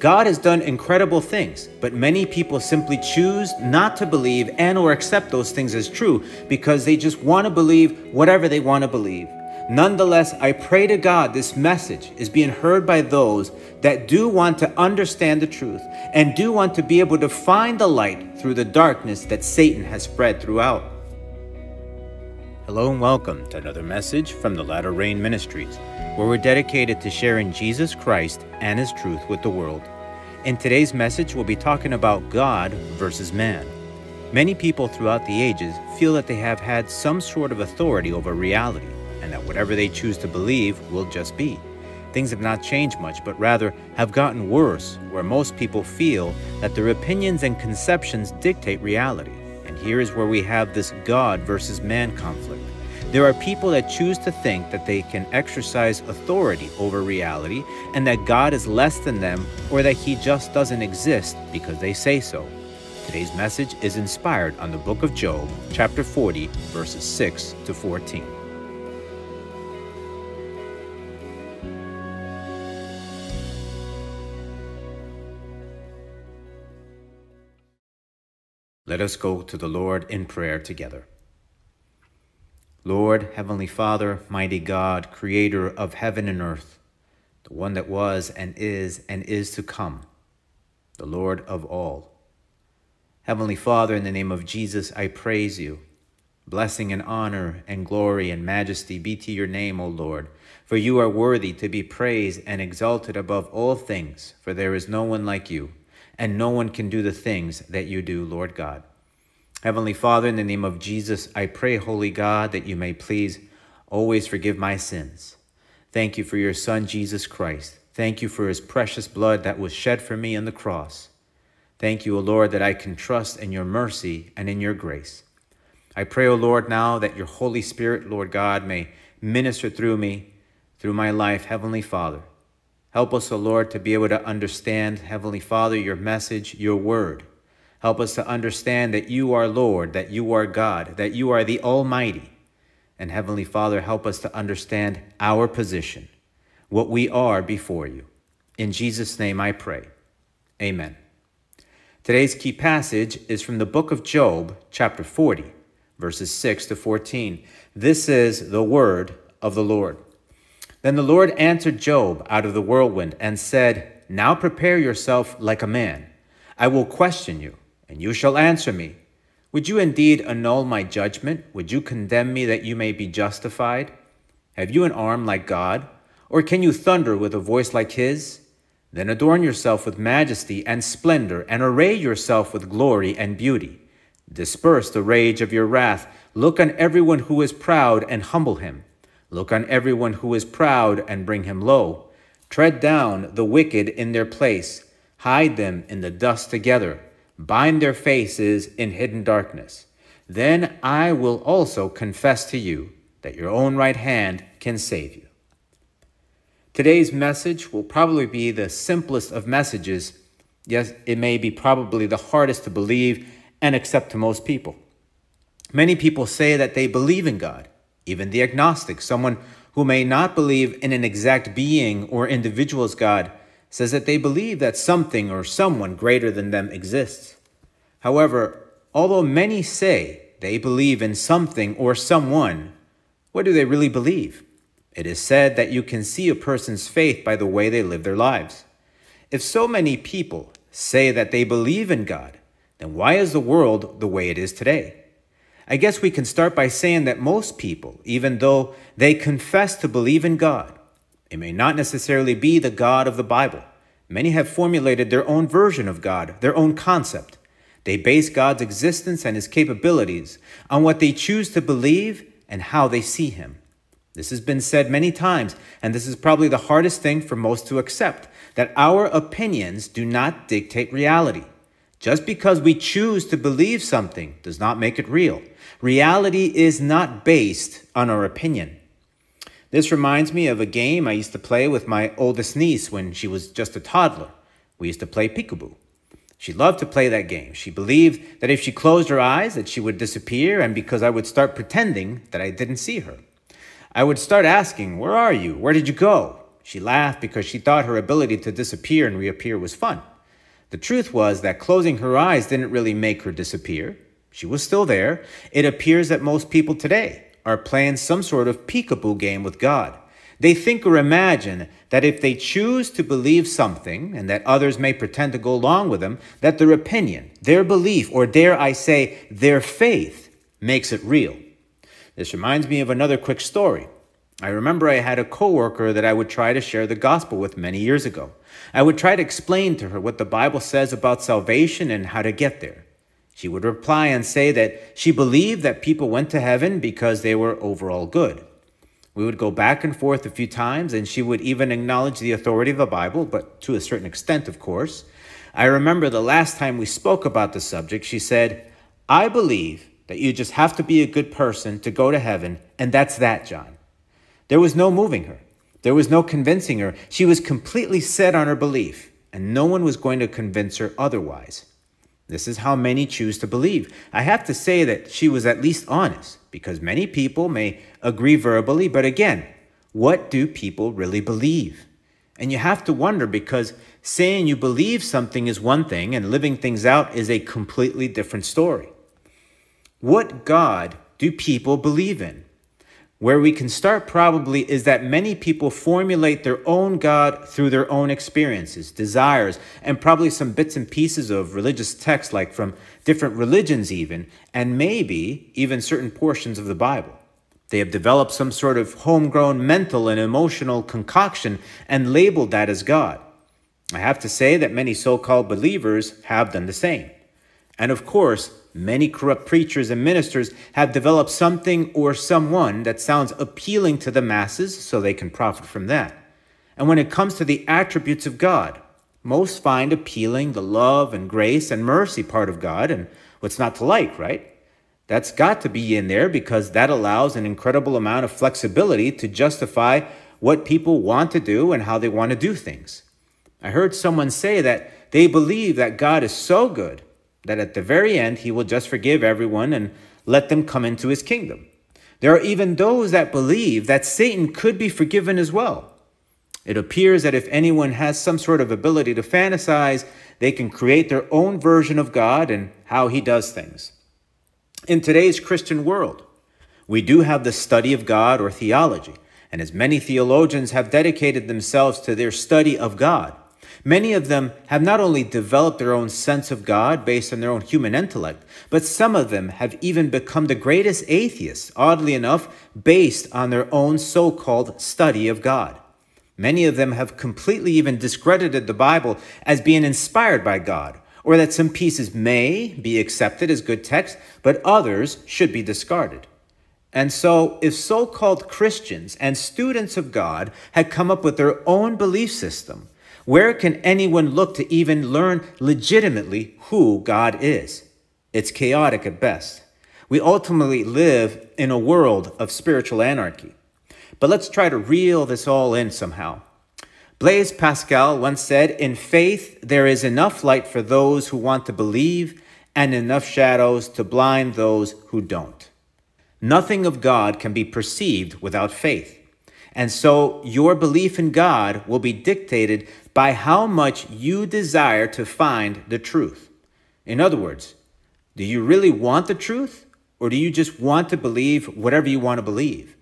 God has done incredible things, but many people simply choose not to believe and or accept those things as true because they just want to believe whatever they want to believe. Nonetheless, I pray to God this message is being heard by those that do want to understand the truth and do want to be able to find the light through the darkness that Satan has spread throughout. Hello and welcome to another message from the Latter Rain Ministries, where we're dedicated to sharing Jesus Christ and His truth with the world. In today's message, we'll be talking about God versus man. Many people throughout the ages feel that they have had some sort of authority over reality, and that whatever they choose to believe will just be. Things have not changed much, but rather have gotten worse, where most people feel that their opinions and conceptions dictate reality. Here is where we have this God versus man conflict. There are people that choose to think that they can exercise authority over reality and that God is less than them or that he just doesn't exist because they say so. Today's message is inspired on the book of Job, chapter 40, verses 6 to 14. Let us go to the Lord in prayer together. Lord, Heavenly Father, mighty God, creator of heaven and earth, the one that was and is and is to come, the Lord of all. Heavenly Father, in the name of Jesus, I praise you. Blessing and honor and glory and majesty be to your name, O Lord, for you are worthy to be praised and exalted above all things, for there is no one like you, and no one can do the things that you do, Lord God. Heavenly Father, in the name of Jesus, I pray, Holy God, that you may please always forgive my sins. Thank you for your Son, Jesus Christ. Thank you for his precious blood that was shed for me on the cross. Thank you, O Lord, that I can trust in your mercy and in your grace. I pray, O Lord, now that your Holy Spirit, Lord God, may minister through me, through my life, Heavenly Father. Help us, O Lord, to be able to understand, Heavenly Father, your message, your word. Help us to understand that you are Lord, that you are God, that you are the Almighty. And Heavenly Father, help us to understand our position, what we are before you. In Jesus' name I pray. Amen. Today's key passage is from the book of Job, chapter 40, verses 6 to 14. This is the word of the Lord. Then the Lord answered Job out of the whirlwind and said, Now prepare yourself like a man. I will question you and you shall answer me. Would you indeed annul my judgment? Would you condemn me that you may be justified? Have you an arm like God? Or can you thunder with a voice like his? Then adorn yourself with majesty and splendor, and array yourself with glory and beauty. Disperse the rage of your wrath. Look on everyone who is proud and humble him. Look on everyone who is proud and bring him low. Tread down the wicked in their place. Hide them in the dust together bind their faces in hidden darkness. Then I will also confess to you that your own right hand can save you. Today's message will probably be the simplest of messages. Yes, it may be probably the hardest to believe and accept to most people. Many people say that they believe in God, even the agnostic, someone who may not believe in an exact being or individual as God, says that they believe that something or someone greater than them exists. However, although many say they believe in something or someone, what do they really believe? It is said that you can see a person's faith by the way they live their lives. If so many people say that they believe in God, then why is the world the way it is today? I guess we can start by saying that most people, even though they confess to believe in God, it may not necessarily be the God of the Bible. Many have formulated their own version of God, their own concept. They base God's existence and his capabilities on what they choose to believe and how they see him. This has been said many times, and this is probably the hardest thing for most to accept that our opinions do not dictate reality. Just because we choose to believe something does not make it real. Reality is not based on our opinion. This reminds me of a game I used to play with my oldest niece when she was just a toddler. We used to play peekaboo. She loved to play that game. She believed that if she closed her eyes that she would disappear and because I would start pretending that I didn't see her. I would start asking, "Where are you? Where did you go?" She laughed because she thought her ability to disappear and reappear was fun. The truth was that closing her eyes didn't really make her disappear. She was still there. It appears that most people today are playing some sort of peekaboo game with God. They think or imagine that if they choose to believe something and that others may pretend to go along with them, that their opinion, their belief, or dare I say, their faith makes it real. This reminds me of another quick story. I remember I had a coworker that I would try to share the gospel with many years ago. I would try to explain to her what the Bible says about salvation and how to get there. She would reply and say that she believed that people went to heaven because they were overall good. We would go back and forth a few times, and she would even acknowledge the authority of the Bible, but to a certain extent, of course. I remember the last time we spoke about the subject, she said, I believe that you just have to be a good person to go to heaven, and that's that, John. There was no moving her. There was no convincing her. She was completely set on her belief, and no one was going to convince her otherwise. This is how many choose to believe. I have to say that she was at least honest, because many people may agree verbally, but again, what do people really believe? And you have to wonder because saying you believe something is one thing and living things out is a completely different story. What God do people believe in? Where we can start probably is that many people formulate their own God through their own experiences, desires, and probably some bits and pieces of religious text, like from different religions, even, and maybe even certain portions of the Bible. They have developed some sort of homegrown mental and emotional concoction and labeled that as God. I have to say that many so called believers have done the same. And of course, Many corrupt preachers and ministers have developed something or someone that sounds appealing to the masses so they can profit from that. And when it comes to the attributes of God, most find appealing the love and grace and mercy part of God and what's not to like, right? That's got to be in there because that allows an incredible amount of flexibility to justify what people want to do and how they want to do things. I heard someone say that they believe that God is so good that at the very end he will just forgive everyone and let them come into his kingdom. There are even those that believe that Satan could be forgiven as well. It appears that if anyone has some sort of ability to fantasize, they can create their own version of God and how he does things. In today's Christian world, we do have the study of God or theology, and as many theologians have dedicated themselves to their study of God, Many of them have not only developed their own sense of God based on their own human intellect, but some of them have even become the greatest atheists, oddly enough, based on their own so called study of God. Many of them have completely even discredited the Bible as being inspired by God, or that some pieces may be accepted as good text, but others should be discarded. And so, if so called Christians and students of God had come up with their own belief system, where can anyone look to even learn legitimately who God is? It's chaotic at best. We ultimately live in a world of spiritual anarchy. But let's try to reel this all in somehow. Blaise Pascal once said, In faith, there is enough light for those who want to believe and enough shadows to blind those who don't. Nothing of God can be perceived without faith. And so your belief in God will be dictated by how much you desire to find the truth. In other words, do you really want the truth or do you just want to believe whatever you want to believe?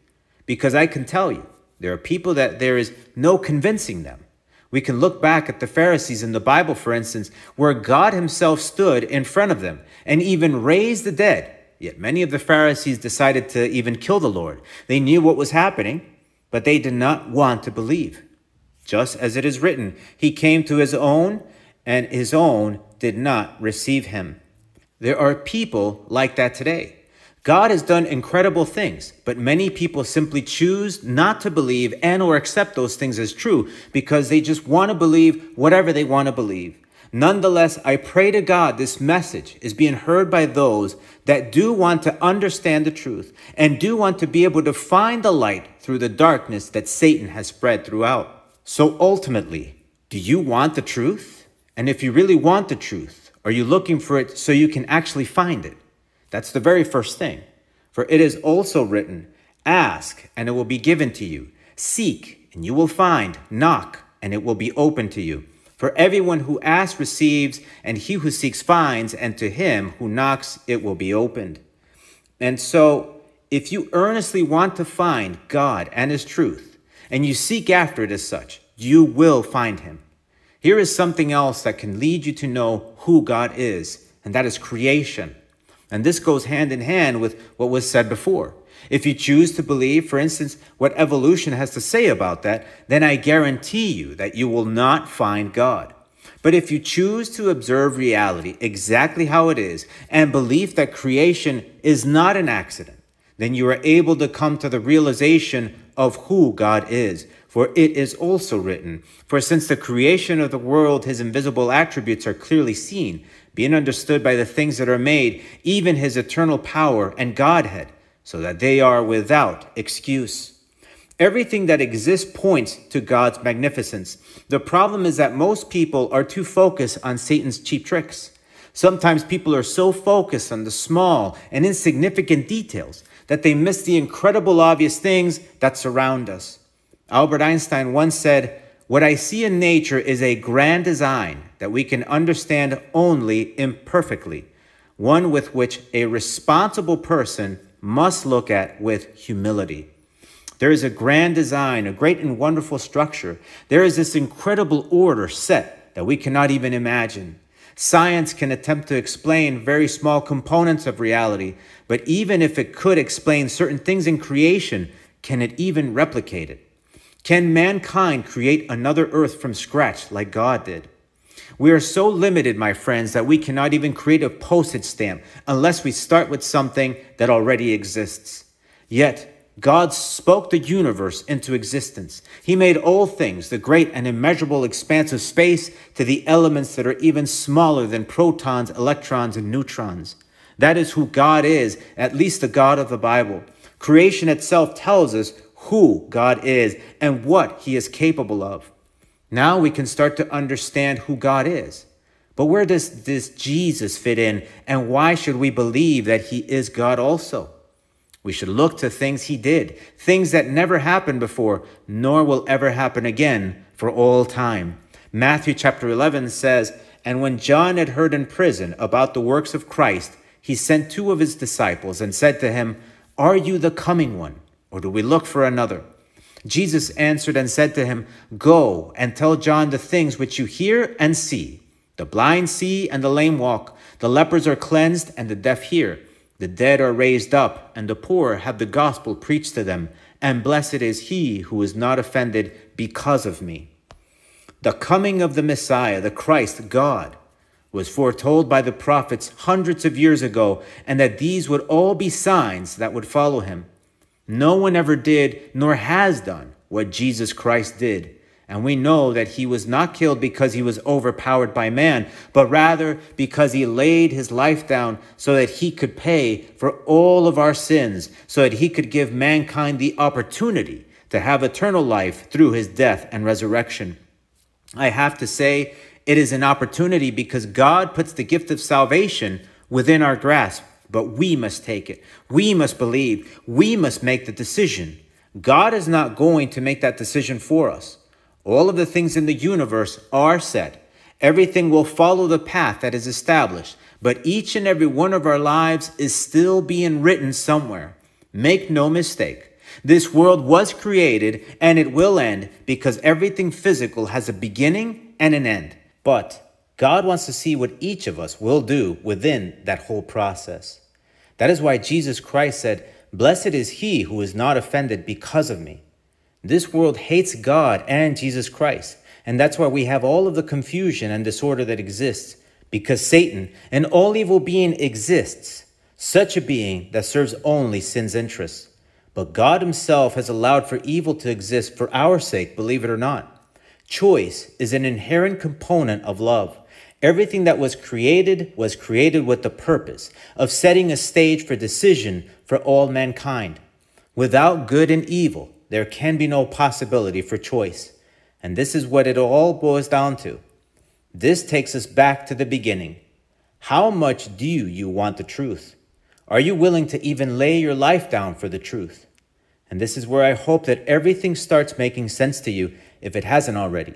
Because I can tell you, there are people that there is no convincing them. We can look back at the Pharisees in the Bible, for instance, where God Himself stood in front of them and even raised the dead. Yet many of the Pharisees decided to even kill the Lord. They knew what was happening, but they did not want to believe. Just as it is written, He came to His own, and His own did not receive Him. There are people like that today. God has done incredible things, but many people simply choose not to believe and or accept those things as true because they just want to believe whatever they want to believe. Nonetheless, I pray to God this message is being heard by those that do want to understand the truth and do want to be able to find the light through the darkness that Satan has spread throughout. So ultimately, do you want the truth? And if you really want the truth, are you looking for it so you can actually find it? That's the very first thing. For it is also written, Ask, and it will be given to you. Seek, and you will find. Knock, and it will be open to you. For everyone who asks receives, and he who seeks finds, and to him who knocks it will be opened. And so, if you earnestly want to find God and his truth, and you seek after it as such, you will find him. Here is something else that can lead you to know who God is, and that is creation. And this goes hand in hand with what was said before. If you choose to believe, for instance, what evolution has to say about that, then I guarantee you that you will not find God. But if you choose to observe reality exactly how it is and believe that creation is not an accident, then you are able to come to the realization of who God is. For it is also written, For since the creation of the world his invisible attributes are clearly seen, being understood by the things that are made, even his eternal power and Godhead so that they are without excuse. Everything that exists points to God's magnificence. The problem is that most people are too focused on Satan's cheap tricks. Sometimes people are so focused on the small and insignificant details that they miss the incredible obvious things that surround us. Albert Einstein once said, What I see in nature is a grand design that we can understand only imperfectly, one with which a responsible person must look at with humility. There is a grand design, a great and wonderful structure. There is this incredible order set that we cannot even imagine. Science can attempt to explain very small components of reality, but even if it could explain certain things in creation, can it even replicate it? Can mankind create another earth from scratch like God did? We are so limited, my friends, that we cannot even create a postage stamp unless we start with something that already exists. Yet, God spoke the universe into existence. He made all things, the great and immeasurable expanse of space, to the elements that are even smaller than protons, electrons, and neutrons. That is who God is, at least the God of the Bible. Creation itself tells us who God is and what he is capable of. Now we can start to understand who God is. But where does this Jesus fit in, and why should we believe that he is God also? We should look to things he did, things that never happened before, nor will ever happen again for all time. Matthew chapter 11 says, And when John had heard in prison about the works of Christ, he sent two of his disciples and said to him, Are you the coming one, or do we look for another? Jesus answered and said to him, Go and tell John the things which you hear and see. The blind see and the lame walk, the lepers are cleansed and the deaf hear, the dead are raised up, and the poor have the gospel preached to them, and blessed is he who is not offended because of me. The coming of the Messiah, the Christ, God, was foretold by the prophets hundreds of years ago, and that these would all be signs that would follow him. No one ever did, nor has done, what Jesus Christ did. And we know that he was not killed because he was overpowered by man, but rather because he laid his life down so that he could pay for all of our sins, so that he could give mankind the opportunity to have eternal life through his death and resurrection. I have to say, it is an opportunity because God puts the gift of salvation within our grasp but we must take it. We must believe. We must make the decision. God is not going to make that decision for us. All of the things in the universe are set. Everything will follow the path that is established, but each and every one of our lives is still being written somewhere. Make no mistake. This world was created and it will end because everything physical has a beginning and an end. But God wants to see what each of us will do within that whole process. That is why Jesus Christ said, Blessed is he who is not offended because of me. This world hates God and Jesus Christ, and that's why we have all of the confusion and disorder that exists, because Satan, an all evil being, exists, such a being that serves only sin's interests. But God Himself has allowed for evil to exist for our sake, believe it or not. Choice is an inherent component of love. Everything that was created was created with the purpose of setting a stage for decision for all mankind. Without good and evil, there can be no possibility for choice. And this is what it all boils down to. This takes us back to the beginning. How much do you want the truth? Are you willing to even lay your life down for the truth? And this is where I hope that everything starts making sense to you if it hasn't already.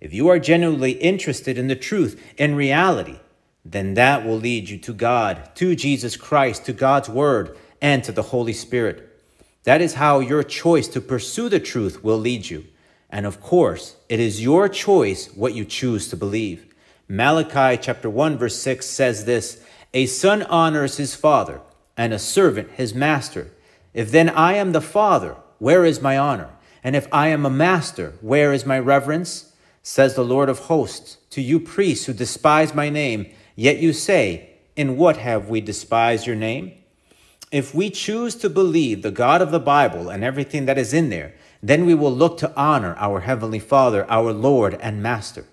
If you are genuinely interested in the truth, in reality, then that will lead you to God, to Jesus Christ, to God's Word, and to the Holy Spirit. That is how your choice to pursue the truth will lead you. And of course, it is your choice what you choose to believe. Malachi chapter 1 verse 6 says this, A son honors his father, and a servant his master. If then I am the father, where is my honor? And if I am a master, where is my reverence? Says the Lord of hosts, to you priests who despise my name, yet you say, In what have we despised your name? If we choose to believe the God of the Bible and everything that is in there, then we will look to honor our Heavenly Father, our Lord and Master.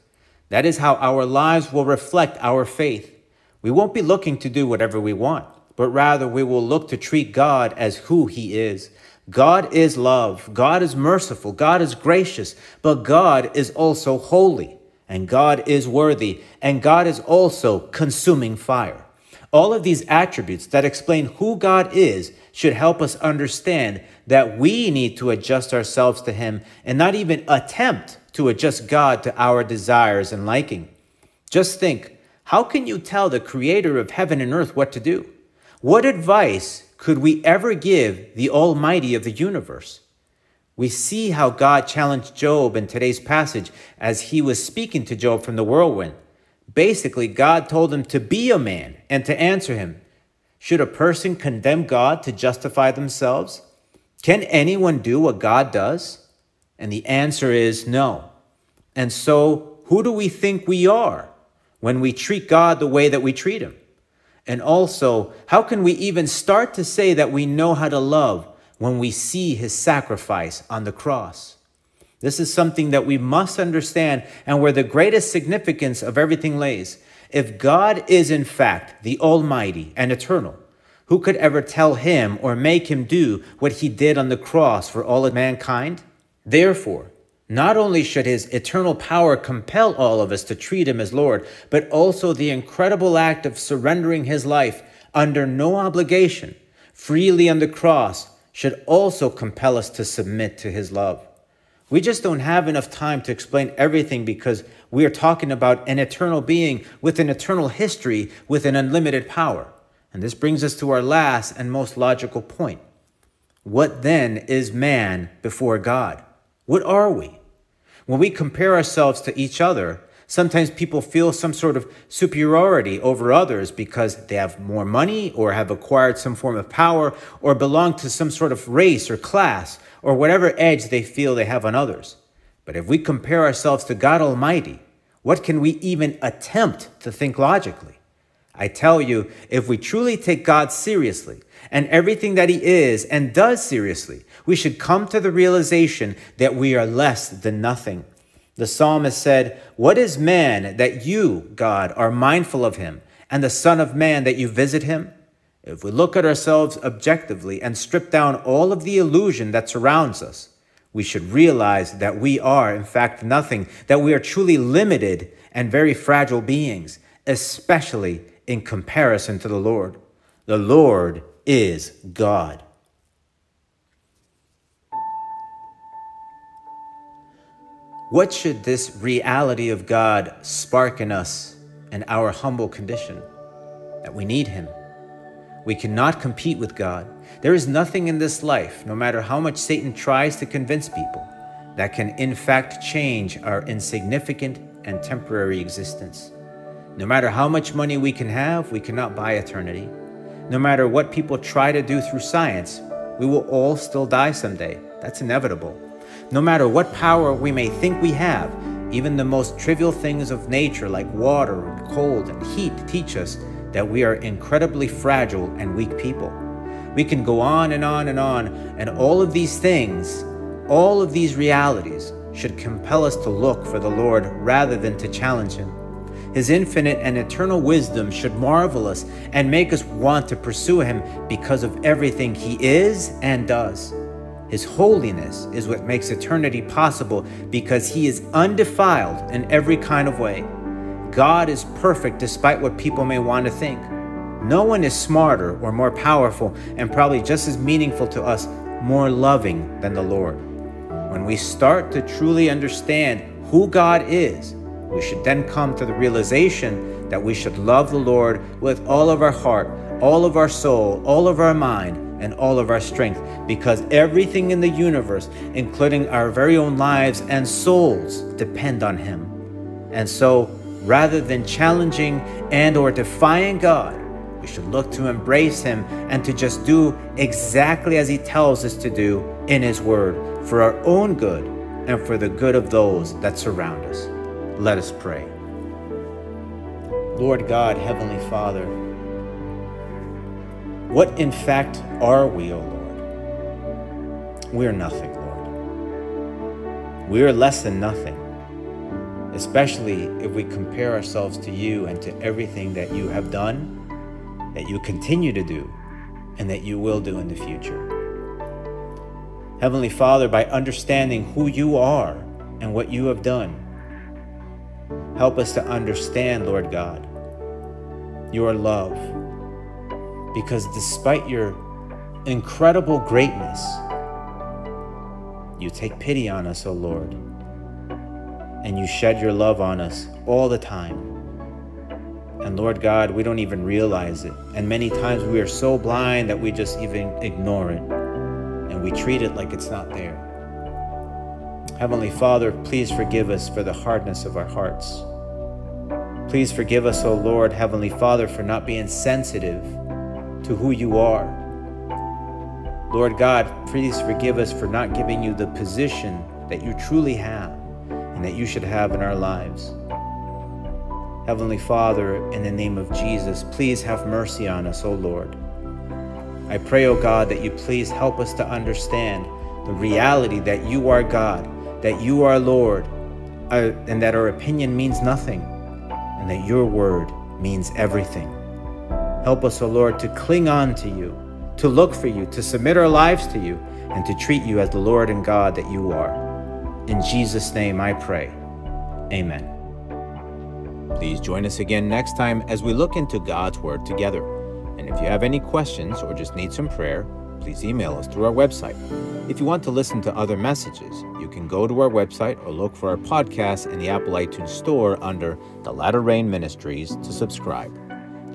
That is how our lives will reflect our faith. We won't be looking to do whatever we want, but rather we will look to treat God as who He is. God is love, God is merciful, God is gracious, but God is also holy, and God is worthy, and God is also consuming fire. All of these attributes that explain who God is should help us understand that we need to adjust ourselves to Him and not even attempt to adjust God to our desires and liking. Just think how can you tell the Creator of heaven and earth what to do? What advice could we ever give the Almighty of the universe? We see how God challenged Job in today's passage as he was speaking to Job from the whirlwind. Basically, God told him to be a man and to answer him. Should a person condemn God to justify themselves? Can anyone do what God does? And the answer is no. And so, who do we think we are when we treat God the way that we treat him? And also, how can we even start to say that we know how to love when we see his sacrifice on the cross? This is something that we must understand and where the greatest significance of everything lays. If God is in fact the Almighty and eternal, who could ever tell him or make him do what he did on the cross for all of mankind? Therefore, not only should his eternal power compel all of us to treat him as Lord, but also the incredible act of surrendering his life under no obligation, freely on the cross, should also compel us to submit to his love. We just don't have enough time to explain everything because we are talking about an eternal being with an eternal history with an unlimited power. And this brings us to our last and most logical point. What then is man before God? What are we? When we compare ourselves to each other, sometimes people feel some sort of superiority over others because they have more money or have acquired some form of power or belong to some sort of race or class or whatever edge they feel they have on others. But if we compare ourselves to God Almighty, what can we even attempt to think logically? I tell you, if we truly take God seriously and everything that He is and does seriously, we should come to the realization that we are less than nothing. The psalmist said, What is man that you, God, are mindful of him, and the Son of Man that you visit him? If we look at ourselves objectively and strip down all of the illusion that surrounds us, we should realize that we are, in fact, nothing, that we are truly limited and very fragile beings, especially in comparison to the Lord. The Lord is God. What should this reality of God spark in us in our humble condition? That we need Him we cannot compete with God. There is nothing in this life, no matter how much Satan tries to convince people, that can in fact change our insignificant and temporary existence. No matter how much money we can have, we cannot buy eternity. No matter what people try to do through science, we will all still die someday. That's inevitable. No matter what power we may think we have, even the most trivial things of nature like water cold and heat teach us that we are incredibly fragile and weak people. We can go on and on and on, and all of these things, all of these realities, should compel us to look for the Lord rather than to challenge Him. His infinite and eternal wisdom should marvel us and make us want to pursue Him because of everything He is and does. His holiness is what makes eternity possible because He is undefiled in every kind of way. God is perfect despite what people may want to think. No one is smarter or more powerful and probably just as meaningful to us more loving than the Lord. When we start to truly understand who God is, we should then come to the realization that we should love the Lord with all of our heart, all of our soul, all of our mind, and all of our strength, because everything in the universe, including our very own lives and souls, depend on Him. And so, rather than challenging and or defying God, we should look to embrace him and to just do exactly as he tells us to do in his word for our own good and for the good of those that surround us. Let us pray. Lord God, Heavenly Father, what in fact are we, O Lord? We are nothing, Lord. We are less than nothing, especially if we compare ourselves to you and to everything that you have done, that you continue to do, and that you will do in the future. Heavenly Father, by understanding who you are and what you have done, help us to understand, Lord God, your love because despite your incredible greatness, you take pity on us, O Lord, and you shed your love on us all the time. And Lord God, we don't even realize it. And many times we are so blind that we just even ignore it and we treat it like it's not there. Heavenly Father, please forgive us for the hardness of our hearts. Please forgive us, O Lord, Heavenly Father, for not being sensitive to who you are. Lord God, please forgive us for not giving you the position that you truly have and that you should have in our lives. Heavenly Father, in the name of Jesus, please have mercy on us, O Lord. I pray, O God, that you please help us to understand the reality that you are God, that you are Lord, uh, and that our opinion means nothing, and that your word means everything. Help us, O Lord, to cling on to you, to look for you, to submit our lives to you, and to treat you as the Lord and God that you are. In Jesus' name I pray. Amen. Please join us again next time as we look into God's Word together. And if you have any questions or just need some prayer, please email us through our website. If you want to listen to other messages, you can go to our website or look for our podcast in the Apple iTunes Store under The Latter Rain Ministries to subscribe.